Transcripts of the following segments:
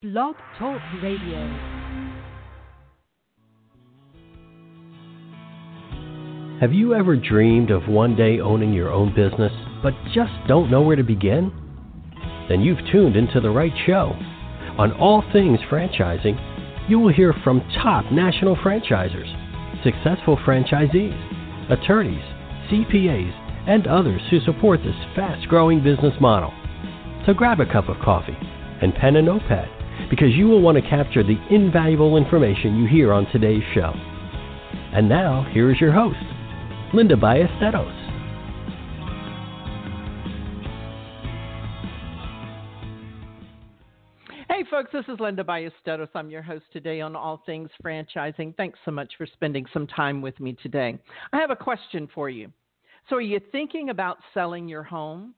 Blog Talk Radio. Have you ever dreamed of one day owning your own business, but just don't know where to begin? Then you've tuned into the right show. On All Things Franchising, you will hear from top national franchisors, successful franchisees, attorneys, CPAs, and others who support this fast growing business model. So grab a cup of coffee and pen and notepad because you will want to capture the invaluable information you hear on today's show. And now, here is your host, Linda Ballesteros. Hey, folks, this is Linda Ballesteros. I'm your host today on All Things Franchising. Thanks so much for spending some time with me today. I have a question for you. So, are you thinking about selling your home?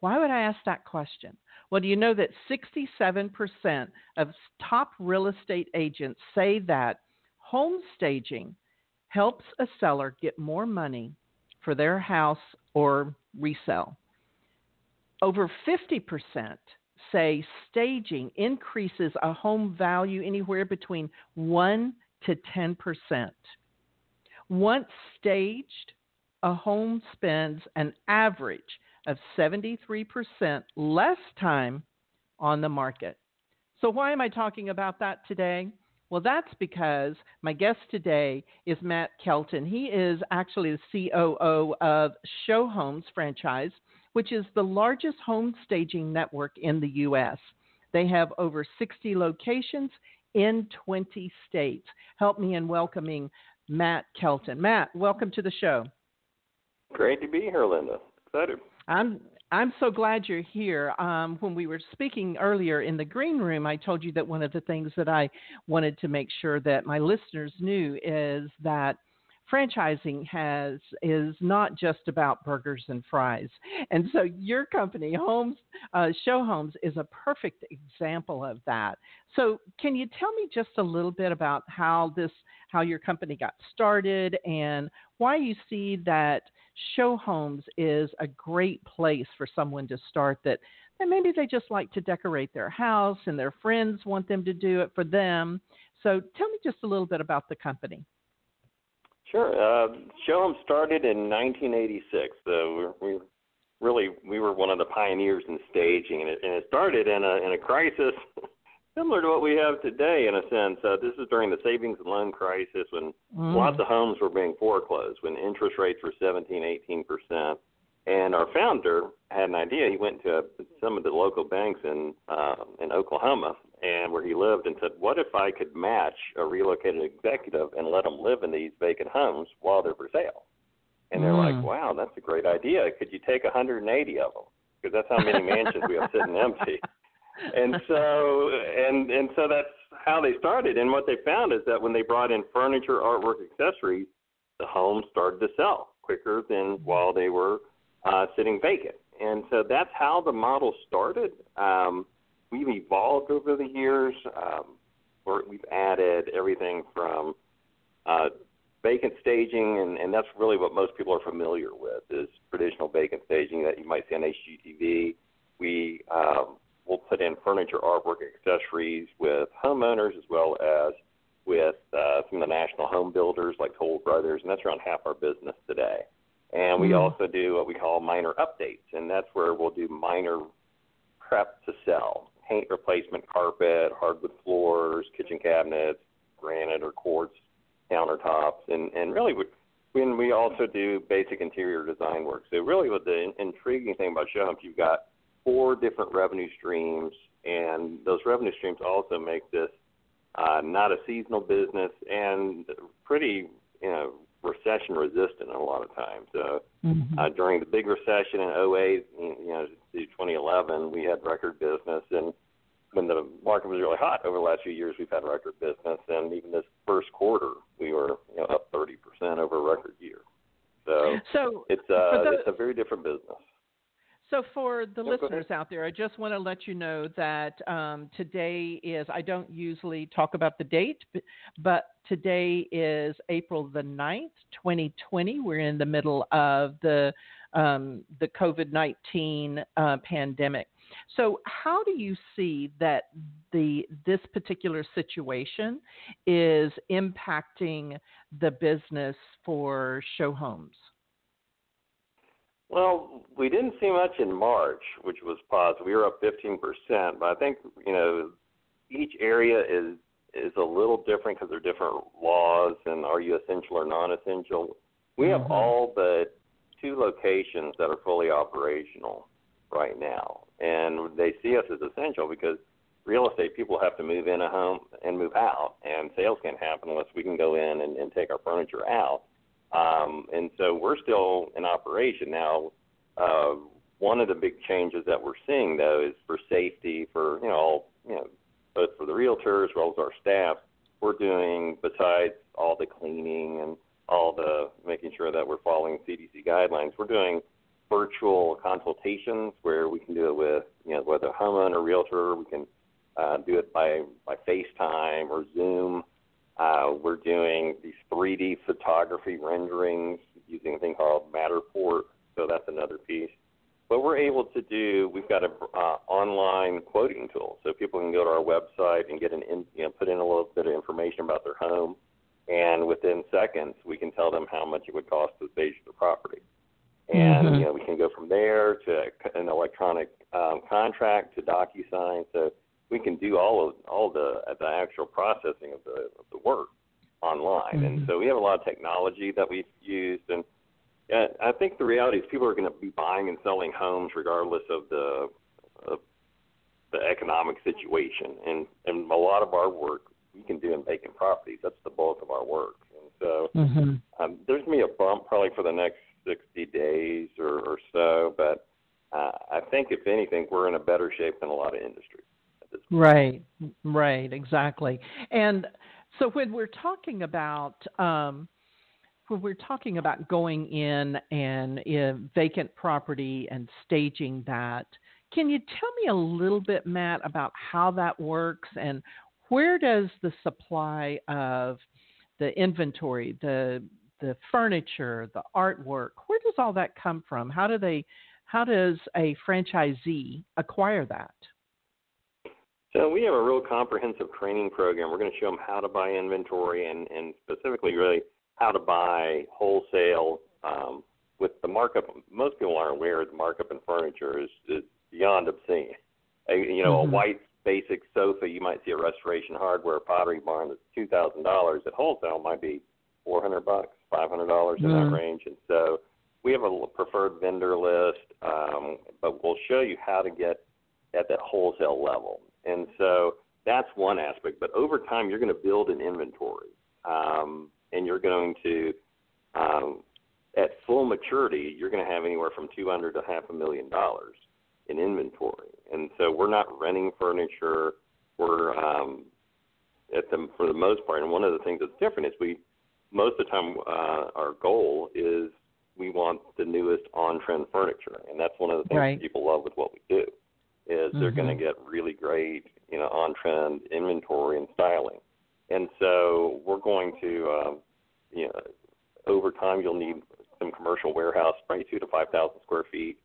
Why would I ask that question? Well, do you know that 67% of top real estate agents say that home staging helps a seller get more money for their house or resell? Over 50% say staging increases a home value anywhere between 1 to 10%. Once staged, a home spends an average of 73% less time on the market. So, why am I talking about that today? Well, that's because my guest today is Matt Kelton. He is actually the COO of Show Homes franchise, which is the largest home staging network in the U.S. They have over 60 locations in 20 states. Help me in welcoming Matt Kelton. Matt, welcome to the show. Great to be here, Linda. Excited. I'm I'm so glad you're here. Um, when we were speaking earlier in the green room, I told you that one of the things that I wanted to make sure that my listeners knew is that franchising has is not just about burgers and fries. And so your company, Homes uh, Show Homes, is a perfect example of that. So can you tell me just a little bit about how this how your company got started and why you see that show homes is a great place for someone to start that and maybe they just like to decorate their house and their friends want them to do it for them. So tell me just a little bit about the company. Sure. Uh, show Homes started in 1986. So we really we were one of the pioneers in staging, and it, and it started in a in a crisis similar to what we have today in a sense. Uh, this is during the savings and loan crisis when mm. lots of homes were being foreclosed, when interest rates were 17, 18 percent. And our founder had an idea. He went to some of the local banks in uh, in Oklahoma, and where he lived, and said, "What if I could match a relocated executive and let them live in these vacant homes while they're for sale?" And they're mm. like, "Wow, that's a great idea. Could you take 180 of them? Because that's how many mansions we have sitting empty." And so and and so that's how they started. And what they found is that when they brought in furniture, artwork, accessories, the homes started to sell quicker than while they were uh, sitting vacant. And so that's how the model started. Um, we've evolved over the years. Um, we've added everything from uh, vacant staging, and, and that's really what most people are familiar with is traditional vacant staging that you might see on HGTV. We um, we'll put in furniture, artwork, accessories with homeowners as well as with uh, some of the national home builders like Toll Brothers, and that's around half our business today. And we mm. also do what we call minor updates, and that's where we'll do minor prep to sell paint replacement, carpet, hardwood floors, kitchen cabinets, granite or quartz countertops, and, and really when we also do basic interior design work. So really, what the intriguing thing about Show Homes, you've got four different revenue streams, and those revenue streams also make this uh, not a seasonal business and pretty, you know, recession resistant a lot of times. Uh, mm-hmm. uh, during the big recession in 08, you know, to 2011, we had record business, and when the market was really hot over the last few years, we've had record business, and even this first quarter, we were you know, up 30% over a record year. So, so it's uh, the, it's a very different business. So, for the listeners out there, I just want to let you know that um, today is, I don't usually talk about the date, but today is April the 9th, 2020. We're in the middle of the, um, the COVID 19 uh, pandemic. So, how do you see that the this particular situation is impacting the business for show homes? Well, we didn't see much in March, which was positive. We were up 15%, but I think you know each area is is a little different because there are different laws and are you essential or non-essential. We have Mhm. all but two locations that are fully operational right now, and they see us as essential because real estate people have to move in a home and move out, and sales can't happen unless we can go in and, and take our furniture out. Um, and so we're still in operation now. Uh, one of the big changes that we're seeing though is for safety for you know all, you know both for the realtors as well as our staff. We're doing besides all the cleaning and all the making sure that we're following CDC guidelines. We're doing virtual consultations where we can do it with you know whether homeowner or realtor. We can uh, do it by by FaceTime or Zoom. Uh, we're doing these 3D photography renderings using a thing called Matterport. So that's another piece. But we're able to do. We've got a uh, online quoting tool, so people can go to our website and get an in, you know put in a little bit of information about their home, and within seconds we can tell them how much it would cost to stage the property. And Mhm. you know we can go from there to an electronic um, contract to DocuSign. So we can do all of all the the actual processing of the of the work online. And Mhm. so we have a lot of technology that we've used and yeah, I think the reality is people are going to be buying and selling homes regardless of the of the economic situation, and and a lot of our work we can do in vacant properties. That's the bulk of our work, and so Mm-hmm. um, there's going to be a bump probably for the next 60 days or, or so, but uh, I think if anything, we're in a better shape than a lot of industries. Right, right, exactly. And so when we're talking about um, when we're talking about going in and uh, vacant property and staging that, can you tell me a little bit, Matt, about how that works and where does the supply of the inventory, the the furniture, the artwork, where does all that come from? How do they how does a franchisee acquire that? So we have a real comprehensive training program. We're going to show them how to buy inventory and, and specifically really how to buy wholesale um, with the markup. Most people aren't aware the markup in furniture is, is beyond obscene. A, you know, Mhm. a white basic sofa you might see at Restoration Hardware Pottery Barn that's two thousand dollars at wholesale might be four hundred bucks, five hundred dollars in Mhm. that range. And so we have a preferred vendor list, um, but we'll show you how to get at that wholesale level. And so that's one aspect. But over time, you're going to build an inventory, um, and you're going to, um, at full maturity, you're going to have anywhere from 200 to half a million dollars in inventory. And so we're not renting furniture. We're um, at the for the most part. And one of the things that's different is we most of the time uh, our goal is we want the newest on-trend furniture, and that's one of the things Right. people love with what we do is they're going to get really great, you know, on-trend inventory and styling. And so we're going to, um, you know, over time you'll need some commercial warehouse, probably two to five thousand square feet,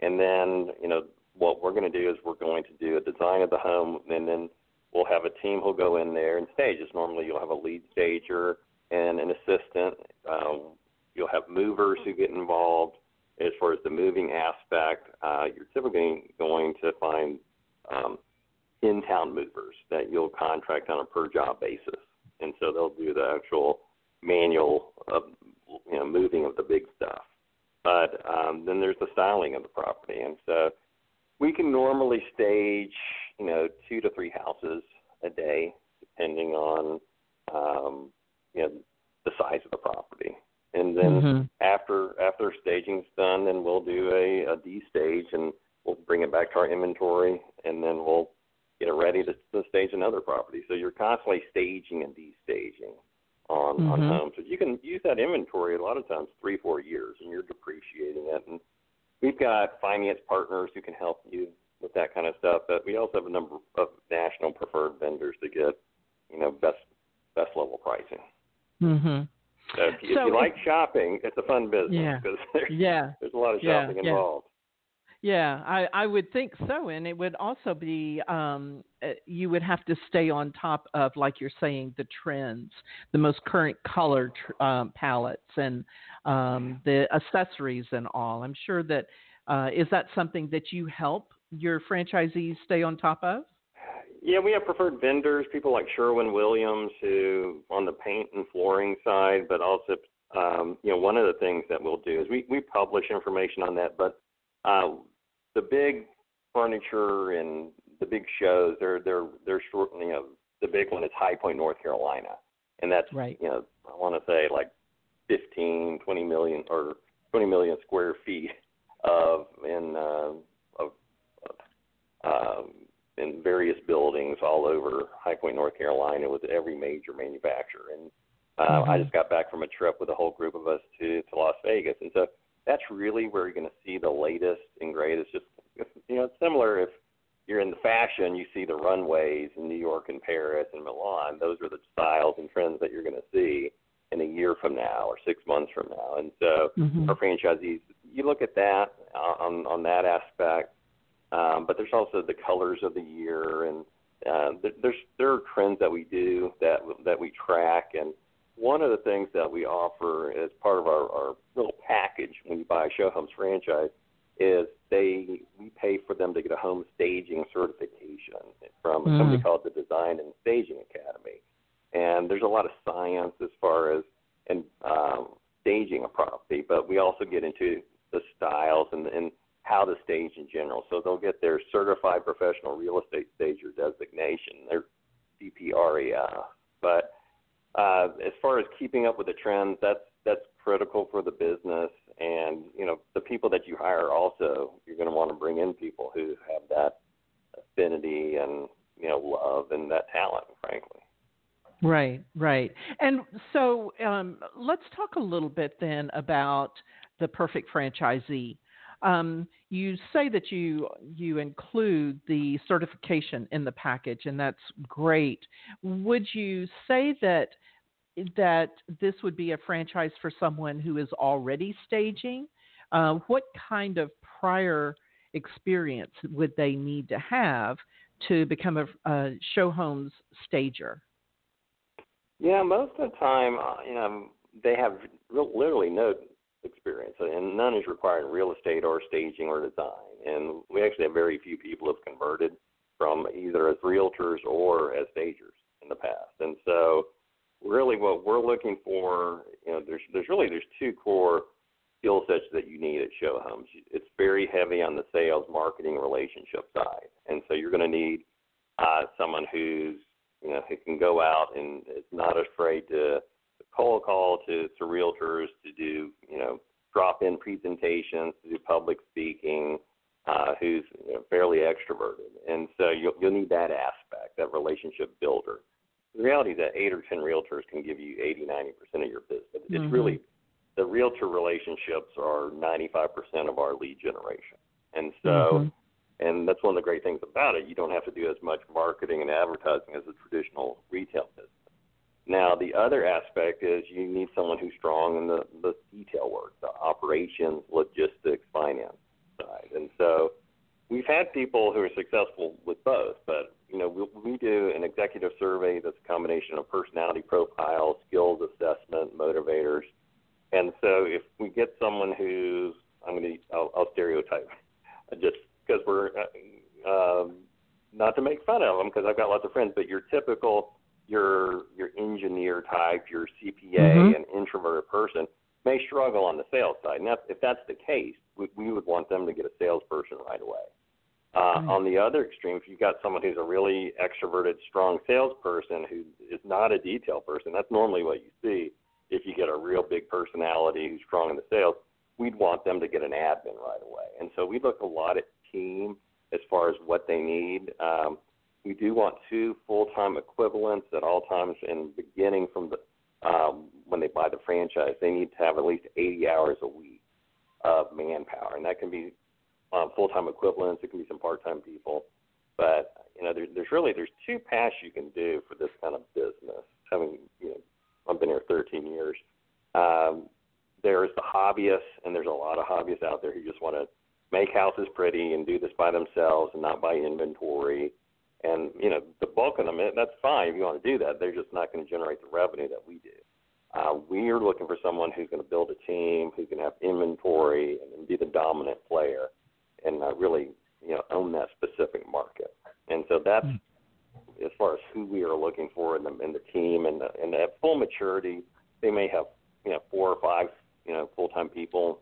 and then you know what we're going to do is we're going to do a design of the home, and then we'll have a team who'll go in there and stage it. Normally you'll have a lead stager and an assistant. Um, you'll have movers who get involved as far as the moving aspect. Uh, you're typically going to find um, in-town movers that you'll contract on a per-job basis, and so they'll do the actual manual of you know moving of the big stuff. But um, then there's the styling of the property, and so we can normally stage you know two to three houses a day, depending on um, you know the size of the property. And then Mhm. after after staging's done, then we'll do a, a de-stage and we'll bring it back to our inventory, and then we'll get it ready to, to stage another property. So you're constantly staging and de-staging on on Mhm. homes. So you can use that inventory a lot of times three four years, and you're depreciating it. And we've got finance partners who can help you with that kind of stuff. But we also have a number of national preferred vendors to get you know best best level pricing. Mhm. So if you, like shopping, it's a fun business Yeah. because there's, Yeah. there's a lot of shopping yeah. involved. Yeah, I, I would think so, and it would also be um, uh, you would have to stay on top of, like you're saying, the trends, the most current color tr- um, palettes, and um, the accessories and all. I'm sure that uh, is that something that you help your franchisees stay on top of. Yeah, we have preferred vendors, people like Sherwin Williams, who on the paint and flooring side, but also, um, you know, one of the things that we'll do is we, we publish information on that, but uh, the big furniture and the big shows, they're they're they're short. You know, the big one is High Point, North Carolina, and that's right. You know, I want to say like 15, 20 million or 20 million square feet of in uh, of, um, in various buildings all over High Point, North Carolina, with every major manufacturer. And uh, mm-hmm. I just got back from a trip with a whole group of us to to Las Vegas, and so that's really where you're going to see the latest and greatest. Just you know, it's similar if you're in the fashion, you see the runways in New York and Paris and Milan. Those are the styles and trends that you're going to see in a year from now or six months from now. And so mm-hmm. our franchisees, you look at that uh, on on that aspect, um, but there's also the colors of the year and uh, there's there are trends that we do that that we track and one of the things that we offer as part of our, our little package when you buy a show homes franchise is they we pay for them to get a home staging certification from mm. called the Design and Staging Academy. And there's a lot of science as far as and um, staging a property, but we also get into the styles and, and how to stage in general. So they'll get their certified professional real estate stager designation, their CPRES. But uh, as far as keeping up with the trends, that's that's critical for the business. And you know, the people that you hire also, you're going to want to bring in people who have that affinity and you know love and that talent, frankly. Right, right. And so um, let's talk a little bit then about the perfect franchisee. Um, you say that you you include the certification in the package, and that's great. Would you say that that this would be a franchise for someone who is already staging? Uh, what kind of prior experience would they need to have to become a, a show homes stager? Yeah, most of the time, uh, you know, they have literally no experience, and none is required in real estate or staging or design. And we actually have very few people have converted from either as realtors or as stagers in the past. And so, really, what we're looking for, you know, there's there's really there's two core skill sets that you need at show homes. It's very heavy on the sales, marketing, relationship side, and so you're going to need uh, someone who's you know who can go out and is not afraid to cold call to, to realtors to do, you know, drop in presentations, to do public speaking, uh, who's you know, fairly extroverted. And so you'll, you'll need that aspect, that relationship builder. The reality is that eight or 10 realtors can give you 80, 90% of your business. It's mm-hmm. really, the realtor relationships are 95% of our lead generation. And so, mm-hmm. and that's one of the great things about it. You don't have to do as much marketing and advertising as a traditional retail business. Now, the other aspect is you need someone who's strong in the, the detail work, the operations, logistics, finance side. And so we've had people who are successful with both, but you know, we, we do an executive survey that's a combination of personality profiles, skills assessment, motivators. And so if we get someone who's, I'm going to, I'll, I'll stereotype just because we're, uh, um, not to make fun of them because I've got lots of friends, but your typical your engineer type, your CPA, mm-hmm. an introverted person may struggle on the sales side. And if that's the case, we, we would want them to get a salesperson right away. Uh, right. On the other extreme, if you've got someone who's a really extroverted, strong salesperson who is not a detail person, that's normally what you see. If you get a real big personality who's strong in the sales, we'd want them to get an admin right away. And so we look a lot at team as far as what they need. Um, we do want two full-time equivalents at all times, and beginning from the um, when they buy the franchise, they need to have at least 80 hours a week of manpower, and that can be um, full-time equivalents. It can be some part-time people, but you know, there, there's really there's two paths you can do for this kind of business. Having you know, I've been here 13 years. Um, there's the hobbyists, and there's a lot of hobbyists out there who just want to make houses pretty and do this by themselves and not by inventory. And you know, the bulk of them, that's fine if you want to do that. They're just not going to generate the revenue that we do. Uh, we are looking for someone who's going to build a team, who can have inventory and be the dominant player, and uh, really, you know, own that specific market. And so that's mm. as far as who we are looking for in the in the team, and the, and at full maturity, they may have you know four or five you know full time people.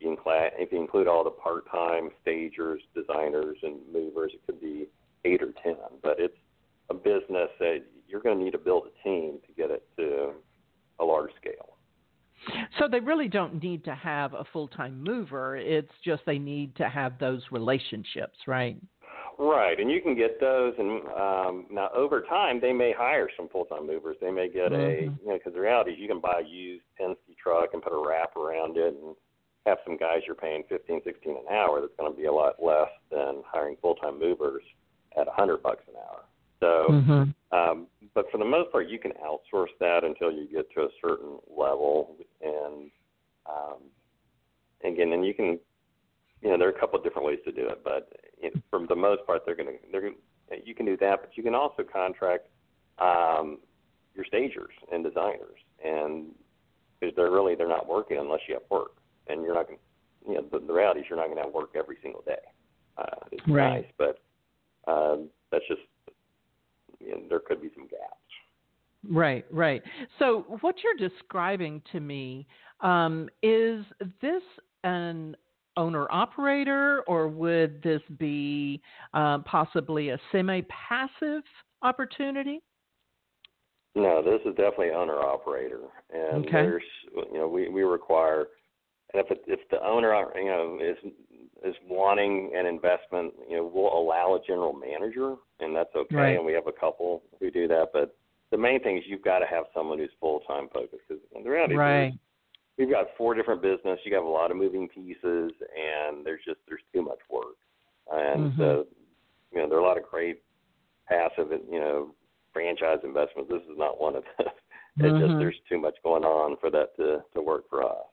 If you include all the part time stagers, designers, and movers, it could be eight or ten. But it's a business that you're going to need to build a team to get it to a large scale. So they really don't need to have a full time mover. It's just they need to have those relationships, right? Right, and you can get those, and um, now over time they may hire some full-time movers. They may get mm-hmm. a, you know, because the reality is you can buy a used Penske truck and put a wrap around it, and have some guys you're paying fifteen, sixteen an hour. That's going to be a lot less than hiring full-time movers at a hundred bucks an hour. So, mm-hmm. um, but for the most part, you can outsource that until you get to a certain level, and um, again, and you can, you know, there are a couple of different ways to do it, but you know, for the most part, they're going to, they're, gonna, you can do that, but you can also contract um, your stagers and designers, and because they're really they're not working unless you have work, and you're not going, you know, the, the reality is you're not going to have work every single day. Uh, it's right. nice, but um, that's just you know, there could be some gaps. Right, right. So what you're describing to me um, is this an owner operator, or would this be uh, possibly a semi passive opportunity? No, this is definitely owner operator, and okay. there's you know we we require, and if it, if the owner you know is is wanting an investment, you know, we'll allow a general manager, and that's okay. Right. And we have a couple who do that. But the main thing is you've got to have someone who's full time focused. Because the reality right. is, we've got four different business. You have a lot of moving pieces, and there's just there's too much work. And mm-hmm. so, you know, there are a lot of great passive, you know, franchise investments. This is not one of them. It's mm-hmm. just there's too much going on for that to to work for us.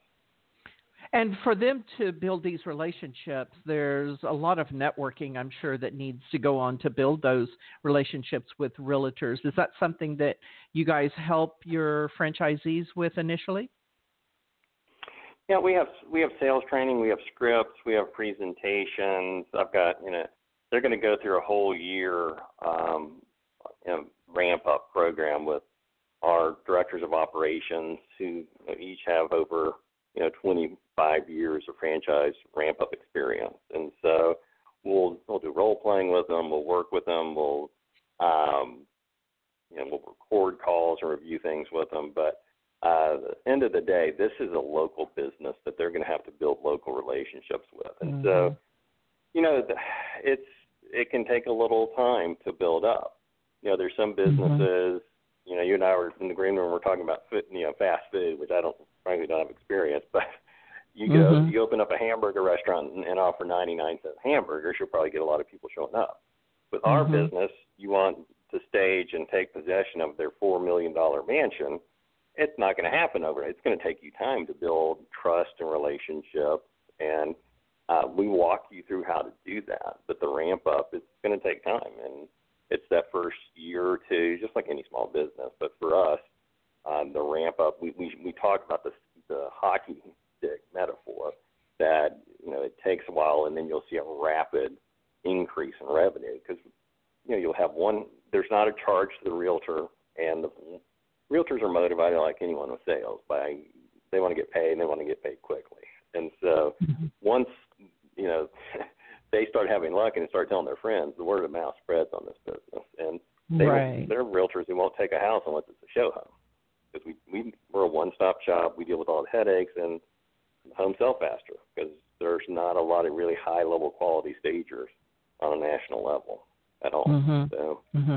And for them to build these relationships, there's a lot of networking, I'm sure, that needs to go on to build those relationships with realtors. Is that something that you guys help your franchisees with initially? Yeah, we have we have sales training, we have scripts, we have presentations. I've got you know they're going to go through a whole year um, you know, ramp up program with our directors of operations who each have over you know 25 years of franchise ramp up experience, and so we'll we'll do role playing with them, we'll work with them, we'll um, you know we'll record calls and review things with them, but uh, the end of the day, this is a local business that they're going to have to build local relationships with, and mm-hmm. so you know it's it can take a little time to build up. You know, there's some mm-hmm. businesses. You know, you and I were in the green room. We're talking about food, you know, fast food, which I don't frankly don't have experience, but you go mm-hmm. you open up a hamburger restaurant and, and offer 99 cent hamburgers, you'll probably get a lot of people showing up. With our mm-hmm. business, you want to stage and take possession of their four million dollar mansion. It's not going to happen overnight. It's going to take you time to build trust and relationships, and uh, we walk you through how to do that. But the ramp up, it's going to take time, and it's that first year or two, just like any small business. But for us, um, the ramp up. We we we talk about the the hockey stick metaphor that you know it takes a while and then you'll see a rapid increase in revenue because you know you'll have one. There's not a charge to the realtor, and the realtors are motivated like anyone with sales by they want to get paid and they want to get paid quickly. And so mm-hmm. once you know they start having luck and start telling their friends, the word of mouth spreads on this business. And they right. they're realtors who won't take a house unless it's a show home because we, we we're a one-stop shop. We deal with all the headaches and home sell faster because there's not a lot of really high-level quality stagers on a national level at all. Mm-hmm. So. Mm-hmm.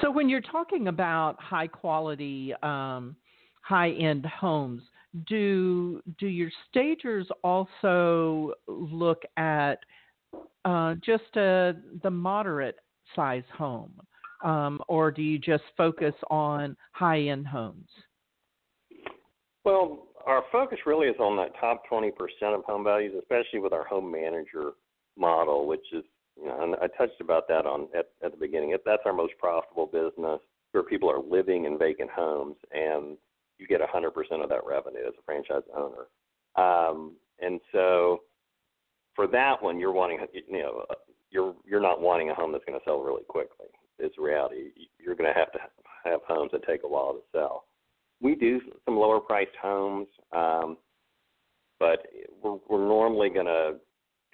so when you're talking about high-quality, um, high-end homes, do do your stagers also look at uh, just a, the moderate size home, um, or do you just focus on high end homes? Well, our focus really is on that top 20% of home values, especially with our home manager model, which is, you know, and I touched about that on at, at the beginning. That's our most profitable business where people are living in vacant homes and you get 100% of that revenue as a franchise owner. Um, and so for that one, you're wanting, you know, you're you're not wanting a home that's going to sell really quickly. It's reality. You're going to have to have homes that take a while to sell. We do some lower priced homes, um, but we're, we're normally going to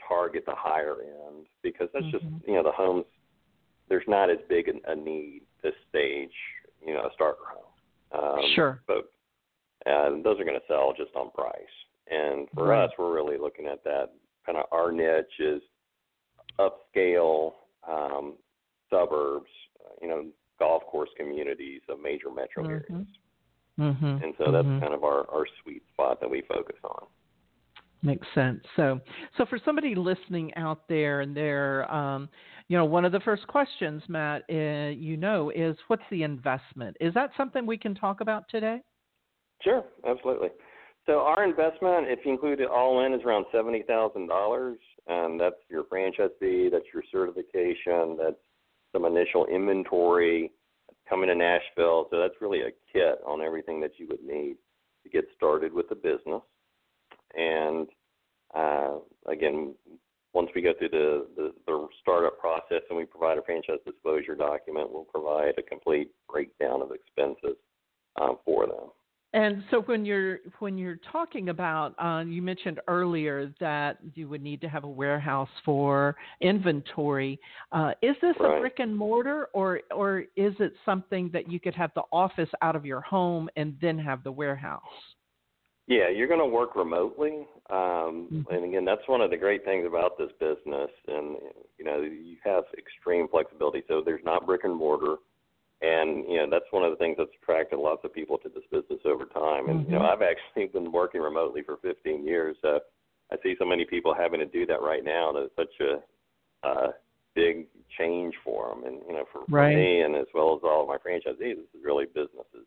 target the higher end because that's mm-hmm. just you know the homes. There's not as big a need this stage, you know, a starter home. Um, sure. But and those are going to sell just on price. And for right. us, we're really looking at that kind of our niche is upscale um, suburbs, you know, golf course communities of major metro mm-hmm. areas. Mm-hmm. And so that's mm-hmm. kind of our, our sweet spot that we focus on. Makes sense. So, so for somebody listening out there, and they're, um, you know, one of the first questions, Matt, uh, you know, is what's the investment? Is that something we can talk about today? Sure, absolutely. So our investment, if you include it all in, is around seventy thousand dollars, and that's your franchise fee, that's your certification, that's some initial inventory coming to Nashville. So that's really a kit on everything that you would need to get started with the business. And uh, again, once we go through the, the, the startup process and we provide a franchise disclosure document, we'll provide a complete breakdown of expenses um, for them. And so when you're when you're talking about, uh, you mentioned earlier that you would need to have a warehouse for inventory. Uh, is this right. a brick and mortar, or or is it something that you could have the office out of your home and then have the warehouse? Yeah, you're going to work remotely, um, mm-hmm. and again, that's one of the great things about this business. And you know, you have extreme flexibility. So there's not brick and mortar and you know that's one of the things that's attracted lots of people to this business over time. And mm-hmm. you know mm-hmm. I've actually been working remotely for 15 years. So I see so many people having to do that right now. That it's such a uh, big change for them, and you know for, right. for me and as well as all of my franchisees, this is really business as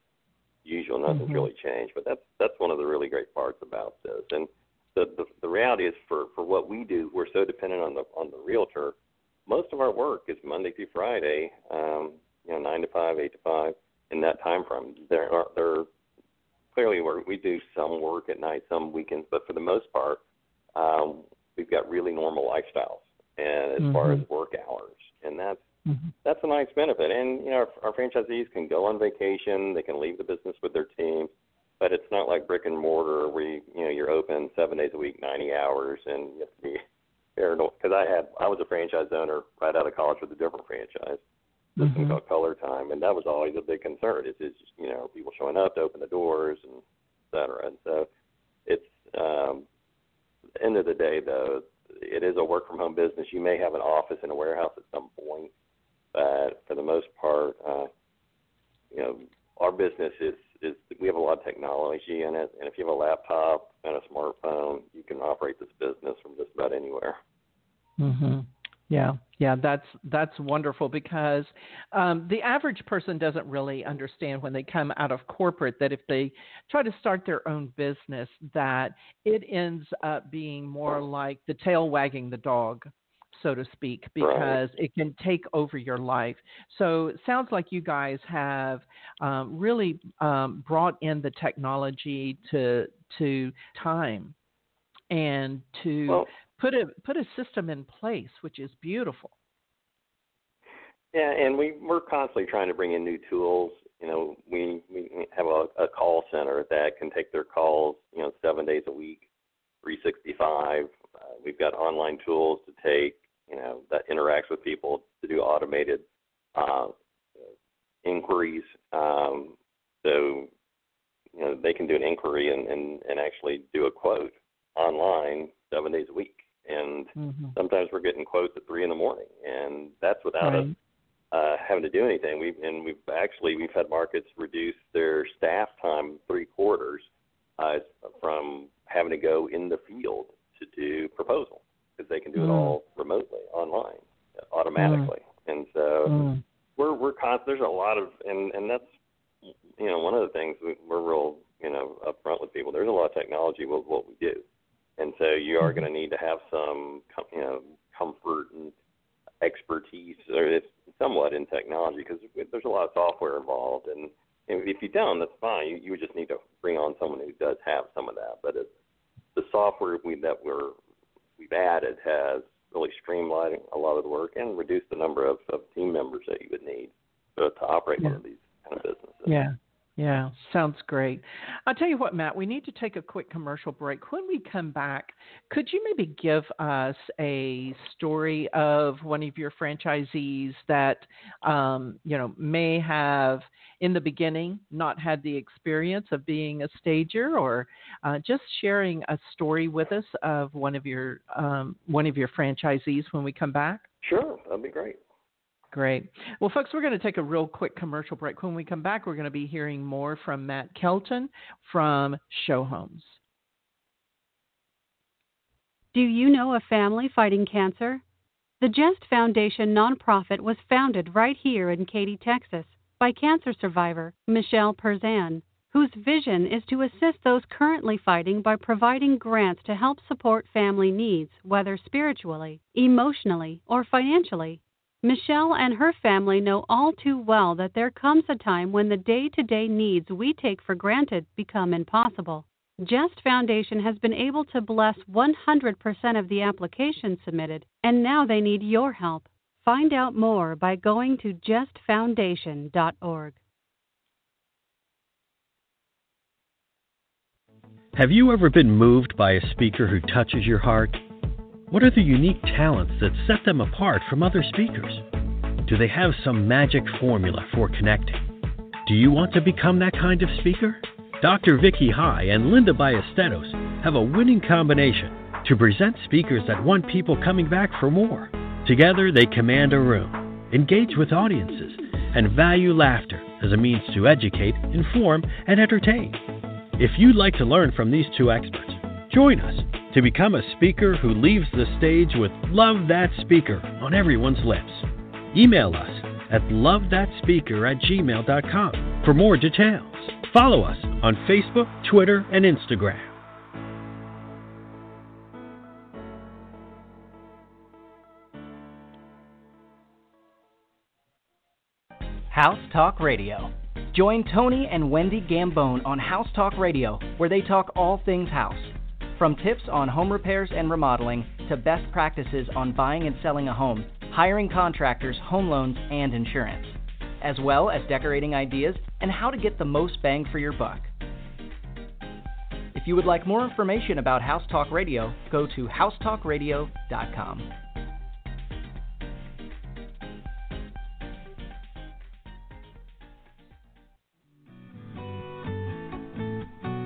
usual. Nothing's mm-hmm. really changed, but that's that's one of the really great parts about this. And the, the the reality is for for what we do, we're so dependent on the on the realtor. Most of our work is Monday through Friday. Um, you know, nine to five, eight to five, in that time frame. There are there clearly where we do some work at night, some weekends, but for the most part, um, we've got really normal lifestyles, and as mm-hmm. far as work hours, and that's mm-hmm. that's a nice benefit. And you know, our, our franchisees can go on vacation, they can leave the business with their team, but it's not like brick and mortar where you, you know you're open seven days a week, ninety hours, and you have to be paranoid. Because I had I was a franchise owner right out of college with a different franchise system mm-hmm. called ColorTyme, and that was always a big concern. Is is you know people showing up to open the doors and et cetera. And so it's um, end of the day though, it is a work from home business. You may have an office and a warehouse at some point, but for the most part, uh, you know, our business is is we have a lot of technology in it, and if you have a laptop and a smartphone, you can operate this business from just about anywhere. Mhm. Yeah, yeah, that's that's wonderful because um, the average person doesn't really understand when they come out of corporate that if they try to start their own business, that it ends up being more like the tail wagging the dog, so to speak, because it can take over your life. So it sounds like you guys have um, really um, brought in the technology to to time and to well, put a put a system in place, which is beautiful. Yeah, and we we're constantly trying to bring in new tools. You know, we we have a, a call center that can take their calls, you know, seven days a week, 365. Uh, we've got online tools to take, you know, that interacts with people to do automated uh, inquiries. Um, so, you know, they can do an inquiry and, and, and actually do a quote online seven days a week and mm-hmm. sometimes we're getting quotes at three in the morning, and that's without right. us uh, having to do anything. We and we've actually we've had markets reduce their staff time three quarters uh, from having to go in the field to do proposal because they can do mm. it all remotely online automatically, mm. and so mm. we're we're con- there's a lot of and and that's you know, one of the things we, we're real, you know, upfront with people. There's a lot of technology with what we do, and so you are mm-hmm. going to need to have some, you know, comfort and expertise, or it's somewhat in technology because there's a lot of software involved, and if you don't, that's fine. You, you would just need to bring on someone who does have some of that. But it's, the software we, that we're we've added has really streamlined a lot of the work and reduced the number of, of team members that you would need to, to operate yeah. one of these kind of businesses. Yeah. Yeah, sounds great. I'll tell you what, Matt, we need to take a quick commercial break. When we come back, could you maybe give us a story of one of your franchisees that, um, you know, may have in the beginning not had the experience of being a stager, or uh, just sharing a story with us of one of your um, one of your franchisees when we come back? Sure, that'd be great. Great. Well, folks, we're going to take a real quick commercial break. When we come back, we're going to be hearing more from Matt Kelton from Show Homes. Do you know a family fighting cancer? The Just Foundation nonprofit was founded right here in Katy, Texas, by cancer survivor Michelle Perzan, whose vision is to assist those currently fighting by providing grants to help support family needs, whether spiritually, emotionally, or financially. Michelle and her family know all too well that there comes a time when the day to day needs we take for granted become impossible. Just Foundation has been able to bless 100% of the applications submitted, and now they need your help. Find out more by going to justfoundation.org. Have you ever been moved by a speaker who touches your heart? What are the unique talents that set them apart from other speakers? Do they have some magic formula for connecting? Do you want to become that kind of speaker? Dr. Vicky High and Linda Ballesteros have a winning combination to present speakers that want people coming back for more. Together, they command a room, engage with audiences, and value laughter as a means to educate, inform, and entertain. If you'd like to learn from these two experts, join us to become a speaker who leaves the stage with Love That Speaker on everyone's lips. Email us at lovethatspeaker at gmail.com for more details. Follow us on Facebook, Twitter, and Instagram. House Talk Radio. Join Tony and Wendy Gambone on House Talk Radio, where they talk all things house. From tips on home repairs and remodeling to best practices on buying and selling a home, hiring contractors, home loans, and insurance, as well as decorating ideas and how to get the most bang for your buck. If you would like more information about House Talk Radio, go to housetalkradio.com.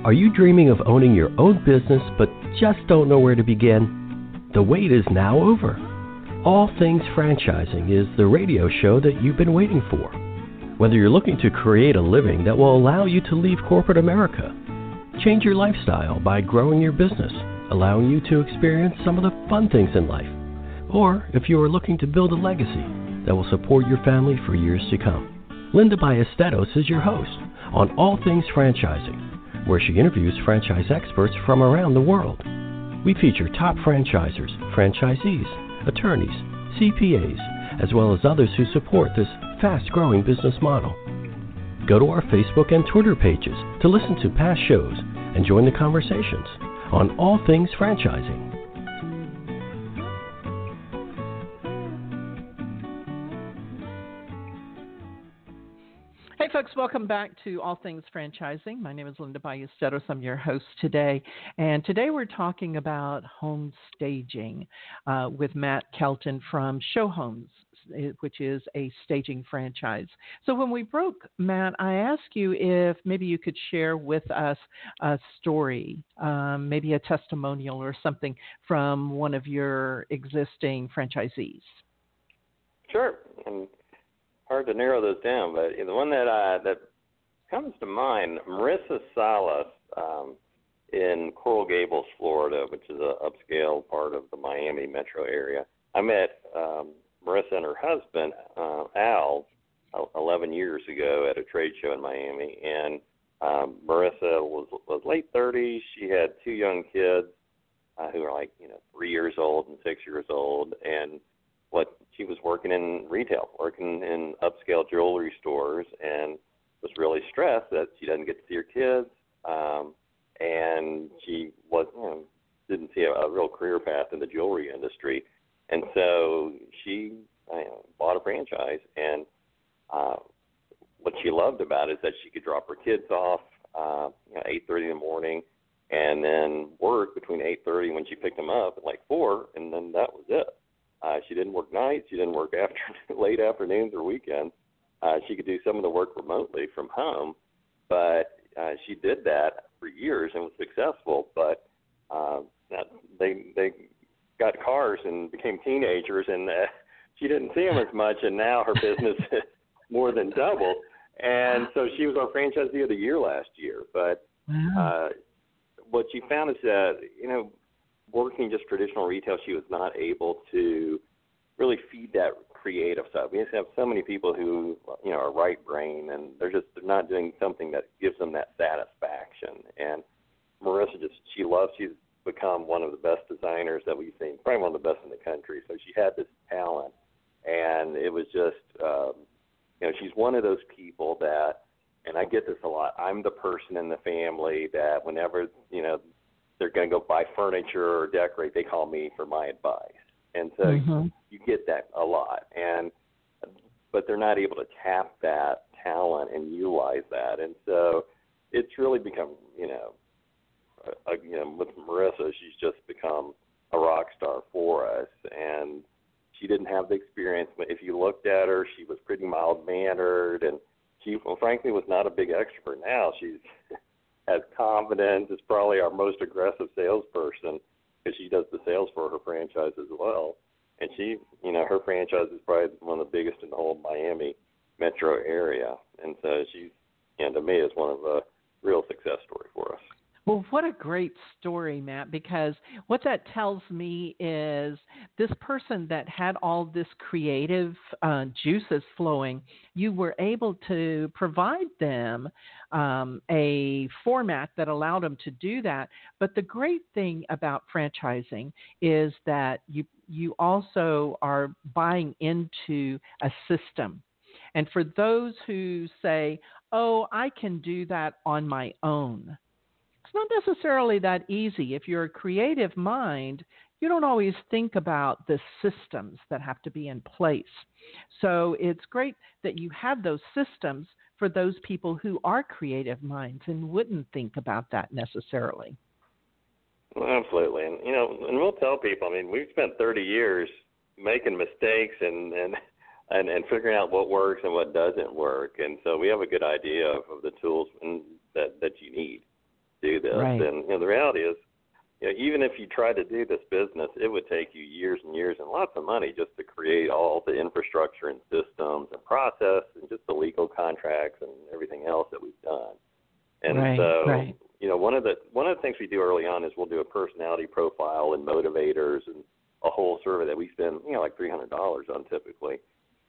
Are you dreaming of owning your own business but just don't know where to begin? The wait is now over. All Things Franchising is the radio show that you've been waiting for. Whether you're looking to create a living that will allow you to leave corporate America, change your lifestyle by growing your business, allowing you to experience some of the fun things in life, or if you are looking to build a legacy that will support your family for years to come. Linda Ballesteros is your host on All Things Franchising where she interviews franchise experts from around the world. We feature top franchisers, franchisees, attorneys, CPAs, as well as others who support this fast growing business model. Go to our Facebook and Twitter pages to listen to past shows and join the conversations on all things franchising. Folks, welcome back to All Things Franchising. My name is Linda Ballesteros. I'm your host today. And today we're talking about home staging uh, with Matt Kelton from Show Homes, which is a staging franchise. So when we broke, Matt, I asked you if maybe you could share with us a story, um, maybe a testimonial or something from one of your existing franchisees. Sure. And hard to narrow those down, but the one that I that comes to mind, Marissa Salas um, in Coral Gables, Florida, which is a upscale part of the Miami metro area. I met um, Marissa and her husband uh, Al 11 years ago at a trade show in Miami, and um, Marissa was was late 30s. She had two young kids uh, who are like you know three years old and six years old, and what she was working in retail, working in upscale jewelry stores, and was really stressed that she doesn't get to see her kids, um, and she was you know, didn't see a, a real career path in the jewelry industry, and so she you know, bought a franchise and. Uh, what she loved about it is that she could drop her kids off uh, you know, 8:30 in the morning, and then work between 8:30 when she picked them up at like four, and then that was it. Uh, she didn't work nights. She didn't work after late afternoons or weekends. Uh, she could do some of the work remotely from home, but uh, she did that for years and was successful. But uh, they they got cars and became teenagers, and uh, she didn't see them as much. And now her business more than doubled. And so she was our franchisee of the year last year. But wow. uh, what she found is that, you know, working just traditional retail, she was not able to really feed that creative side. We just have so many people who, you know, are right brain and they're just they're not doing something that gives them that satisfaction. And Marissa just she loves she's become one of the best designers that we've seen, probably one of the best in the country. So she had this talent and it was just um you know, she's one of those people that, and I get this a lot. I'm the person in the family that whenever you know they're going to go buy furniture or decorate, they call me for my advice, and so mm-hmm. you, get that a lot. And but they're not able to tap that talent and utilize that, and so it's really become you know, a, a, you know, with Marissa, she's just become a rock star for us, and she didn't have the experience. But if you looked at her, she was pretty mild mannered, and she, well, frankly, was not a big extrovert. Now she's has confidence. Is probably our most aggressive salesperson because she does the sales for her franchise as well. And she, you know, her franchise is probably one of the biggest in the whole Miami metro area. And so she's, you know, to me, is one of the real success story for us. Well, what a great story, Matt, because what that tells me is this person that had all this creative uh, juices flowing, you were able to provide them um, a format that allowed them to do that. But the great thing about franchising is that you you also are buying into a system. And for those who say, "Oh, I can do that on my own," it's not necessarily that easy. If you're a creative mind, you don't always think about the systems that have to be in place. So it's great that you have those systems for those people who are creative minds and wouldn't think about that necessarily. Absolutely, and you know, and we'll tell people. I mean, we've spent 30 years making mistakes and and and, and figuring out what works and what doesn't work, and so we have a good idea of, of the tools and, that that you need do this. Right. And you know, the reality is, you know, even if you try to do this business, it would take you years and years and lots of money just to create all the infrastructure and systems and process and just the legal contracts and everything else that we've done. And right, so, right. you know, one of the one of the things we do early on is we'll do a personality profile and motivators and a whole survey that we spend, you know, like three hundred dollars on typically.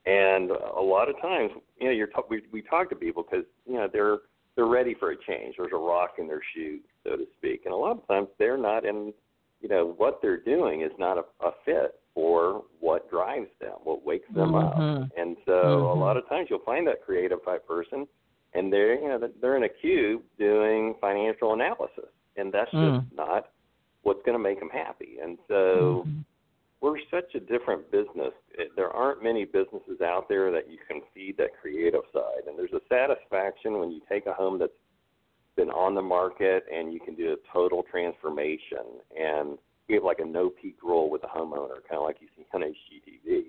And a lot of times, you know, you're t- we we talk to people because you know they're they're ready for a change. There's a rock in their shoe, so to speak. And a lot of times they're not in, you know, what they're doing is not a, a fit for what drives them, what wakes them mm-hmm. up. And so mm-hmm. a lot of times you'll find that creative type person, and they're you know they're in a cube doing financial analysis, and that's mm. just not what's going to make them happy. And so. Mm-hmm we're such a different business. There aren't many businesses out there that you can feed that creative side, and there's a satisfaction when you take a home that's been on the market and you can do a total transformation. And we have like a no peek rule with the homeowner, kind of like you see on HGTV.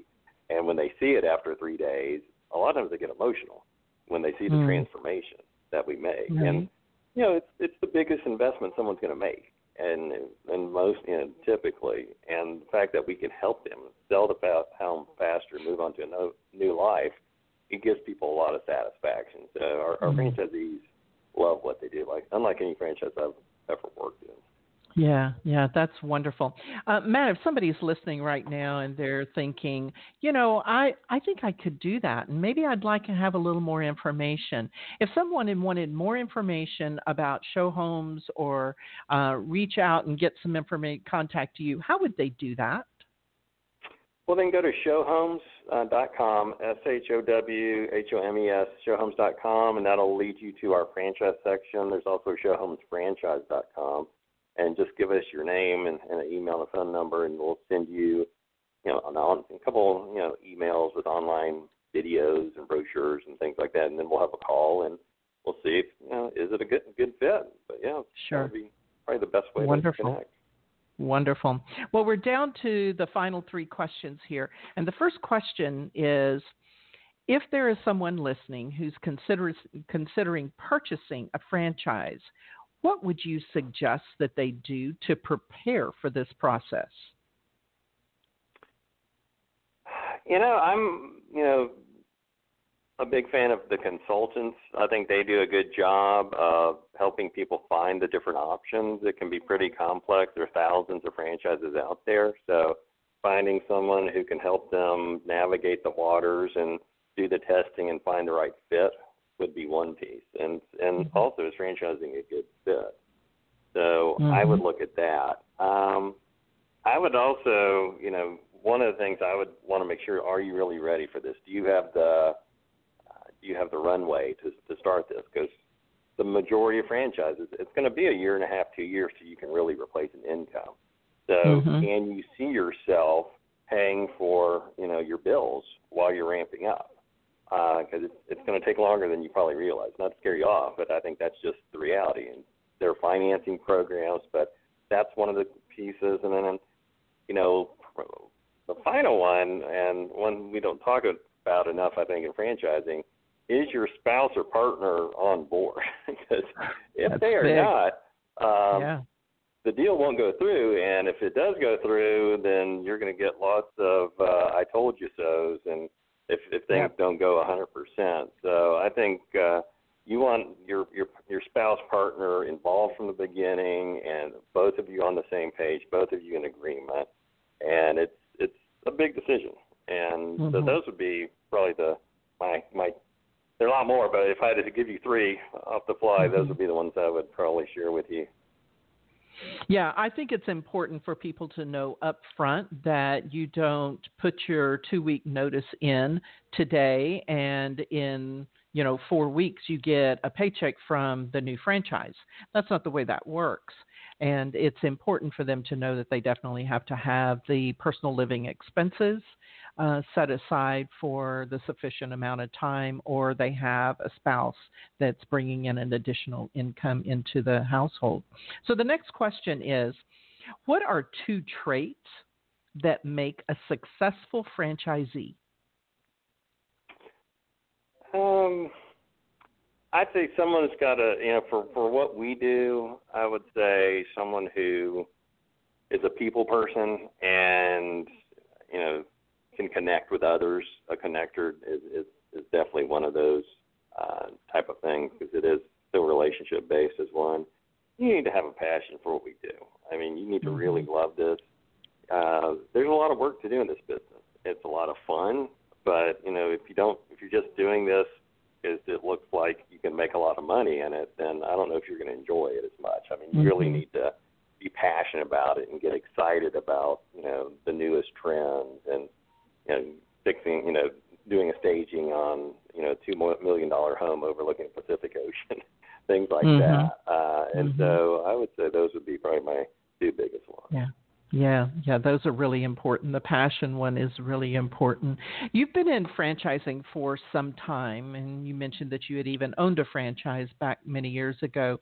And when they see it after three days, a lot of times they get emotional when they see the mm. transformation that we make. Mm-hmm. And you know, it's it's the biggest investment someone's going to make and and most you know, typically, and the fact that we can help them sell the home faster, move on to a no, new life, it gives people a lot of satisfaction. So our, our mm-hmm. franchisees love what they do, like unlike any franchise I've ever worked in. Yeah, yeah, that's wonderful. Uh, Matt, if somebody's listening right now and they're thinking, you know, I, I think I could do that, and maybe I'd like to have a little more information. If someone wanted more information about show homes or uh, reach out and get some information, contact you, how would they do that? Well, then go to showhomes.com, S H O W H O M E S, showhomes.com, and that'll lead you to our franchise section. There's also showhomesfranchise.com and just give us your name and, and an email and a phone number, and we'll send you, you know, a couple, you know, emails with online videos and brochures and things like that, and then we'll have a call and we'll see if you know is it a good good fit. But yeah, sure, be probably the best way Wonderful. to connect. Wonderful. Well, we're down to the final three questions here, and the first question is. If there is someone listening who's consider, considering purchasing a franchise, what would you suggest that they do to prepare for this process? You know, I'm, you know, a big fan of the consultants. I think they do a good job of helping people find the different options. It can be pretty complex. There are thousands of franchises out there. So finding someone who can help them navigate the waters and do the testing and find the right fit would be one piece, and and mm-hmm. also is franchising a good fit. So mm-hmm. I would look at that. Um, I would also, you know, one of the things I would want to make sure: Are you really ready for this? Do you have the uh, do you have the runway to to start this? Because the majority of franchises, it's going to be a year and a half, two years, so you can really replace an income. So mm-hmm. can you see yourself paying for you know your bills while you're ramping up? Because uh, it's, it's going to take longer than you probably realize. Not to scare you off, but I think that's just the reality. And there are financing programs, but that's one of the pieces. And then, you know, the final one, and one we don't talk about enough, I think, in franchising, is your spouse or partner on board? because if that's they are big. not, um, yeah. the deal won't go through. And if it does go through, then you're going to get lots of uh, "I told you so"s and if if things yeah. don't go 100%. So I think uh, you want your your your spouse partner involved from the beginning, and both of you on the same page, both of you in agreement, and it's it's a big decision. And mm-hmm. so those would be probably the my my. There are a lot more, but if I had to give you three off the fly, mm-hmm. those would be the ones I would probably share with you. Yeah, I think it's important for people to know up front that you don't put your two week notice in today and in you know four weeks you get a paycheck from the new franchise. That's not the way that works. And it's important for them to know that they definitely have to have the personal living expenses uh, set aside for the sufficient amount of time, or they have a spouse that's bringing in an additional income into the household. So the next question is what are two traits that make a successful franchisee? Um, I'd say someone's got a, you know, for, for what we do, I would say someone who is a people person and, you know, can connect with others. A connector is, is, is definitely one of those uh, type of things because it is so relationship based as one. You need to have a passion for what we do. I mean, you need to really Mm-hmm. love this. Uh, there's a lot of work to do in this business. It's a lot of fun, but you know, if you don't, if you're just doing this because it looks like you can make a lot of money in it, then I don't know if you're going to enjoy it as much. I mean, you really Mhm. need to be passionate about it and get excited about you know the newest trends and you know, fixing, you know, doing a staging on, you know, two million dollar home overlooking the Pacific Ocean, things like Mhm. that. Uh, and Mhm. so I would say those would be probably my two biggest ones. Yeah. Yeah, yeah, those are really important. The passion one is really important. You've been in franchising for some time, and you mentioned that you had even owned a franchise back many years ago.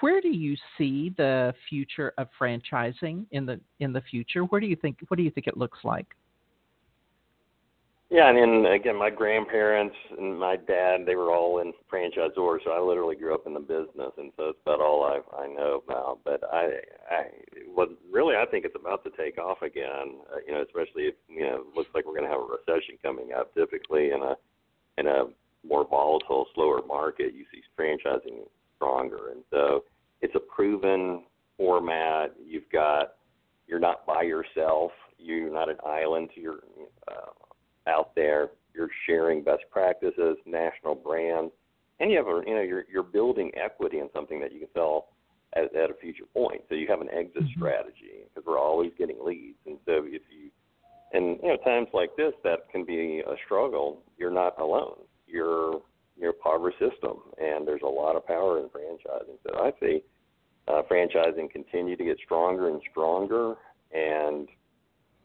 Where do you see the future of franchising in the in the future? Where do you think what do you think it looks like? Yeah, and then again, my grandparents and my dad, they were all in franchisors, so I literally grew up in the business, and so it's about all I I know about. But I, I, what really I think it's about to take off again. Uh, you know, especially if you know, looks like we're going to have a recession coming up. Typically, in a in a more volatile, slower market, you see franchising stronger, and so it's a proven format. You've got you're not by yourself. You're not an island. You're uh, out there. You're sharing best practices, national brands, and you have a you know you're you're building equity in something that you can sell at, at a future point. So you have an exit mm-hmm. strategy because we're always getting leads, and so if you and you know times like this that can be a struggle. You're not alone. You're you're part of a system, and there's a lot of power in franchising. So I see uh, franchising continue to get stronger and stronger, and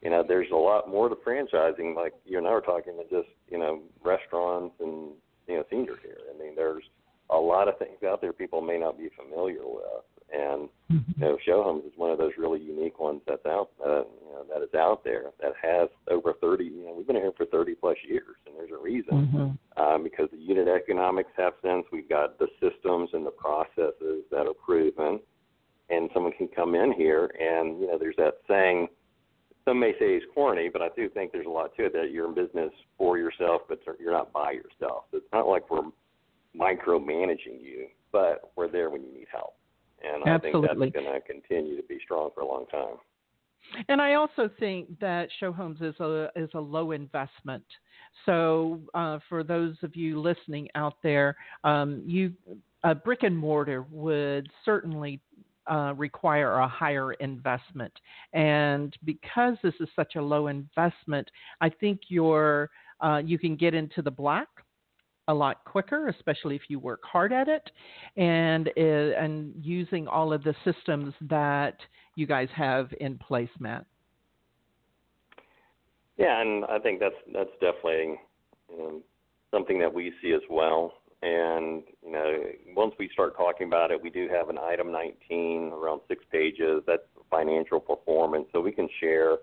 you know there's a lot more to franchising. Like you and I were talking than just you know restaurants and you know senior care. I mean there's a lot of things out there people may not be familiar with, and mm-hmm. you know, show homes is one of those really unique ones that's out uh, you know, that is out there that has over 30. You know, we've been here for 30 plus years, and there's a reason mm-hmm. um, because the unit economics have sense. We've got the systems and the processes that are proven, and someone can come in here and you know, there's that saying. Some may say it's corny, but I do think there's a lot to it that you're in business for yourself, but you're not by yourself. So it's not like we're micromanaging you, but we're there when you need help and Absolutely. I think that's going to continue to be strong for a long time. And I also think that show homes is a is a low investment. So uh, for those of you listening out there, um, you a brick and mortar would certainly uh, require a higher investment. And because this is such a low investment, I think you're uh, you can get into the black a lot quicker, especially if you work hard at it, and uh, and using all of the systems that you guys have in place, Matt. Yeah, and I think that's that's definitely you know, something that we see as well. And you know, once we start talking about it, we do have an item 19, around six pages. That's financial performance, so we can share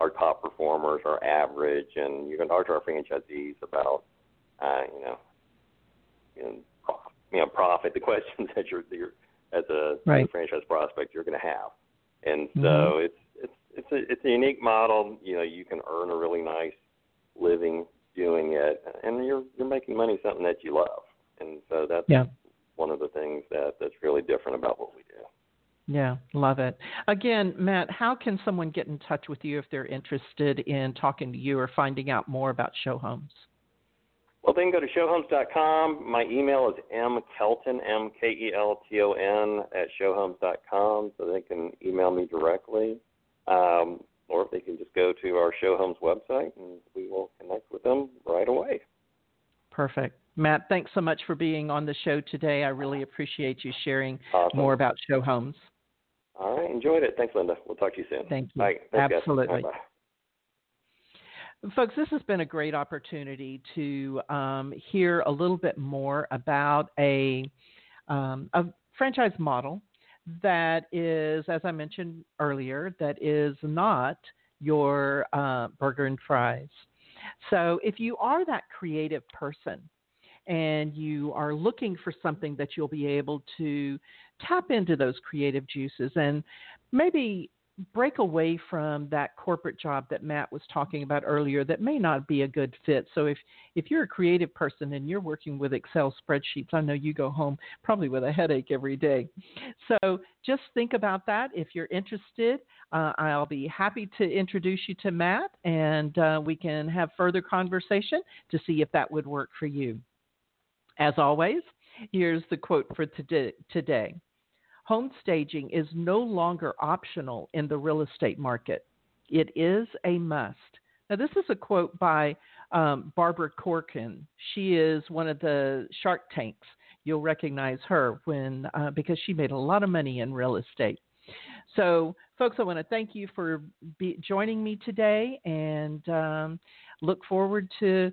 our top performers, our average, and you can talk to our franchisees about uh, you know, you know, you know, profit, the questions that you're, you're as a, right. as a franchise prospect you're going to have. And so mm-hmm. it's it's it's a it's a unique model. You know, you can earn a really nice living doing it, and you're you're making money something that you love. And so that's yeah. one of the things that that's really different about what we do. Yeah, love it. Again, Matt, how can someone get in touch with you if they're interested in talking to you or finding out more about show homes? Well, they can go to showhomes.com. My email is mkelton, M K E L T O N, at showhomes.com, so they can email me directly. Um, or they can just go to our Show Homes website and we will connect with them right away. Perfect. Matt, thanks so much for being on the show today. I really appreciate you sharing awesome. more about Show Homes. All right, enjoyed it. Thanks, Linda. We'll talk to you soon. Thank you. Bye. Absolutely. Folks, this has been a great opportunity to um, hear a little bit more about a, um, a franchise model that is, as I mentioned earlier, that is not your uh, burger and fries. So if you are that creative person and you are looking for something that you'll be able to tap into those creative juices and maybe break away from that corporate job that Matt was talking about earlier that may not be a good fit. So if if you're a creative person and you're working with Excel spreadsheets, I know you go home probably with a headache every day. So just think about that. If you're interested, uh, I'll be happy to introduce you to Matt, and uh, we can have further conversation to see if that would work for you. As always, here's the quote for today. Home staging is no longer optional in the real estate market. It is a must. Now, this is a quote by um, Barbara Corcoran. She is one of the Shark Tanks. You'll recognize her when uh, because she made a lot of money in real estate. So, folks, I want to thank you for be, joining me today, and um, look forward to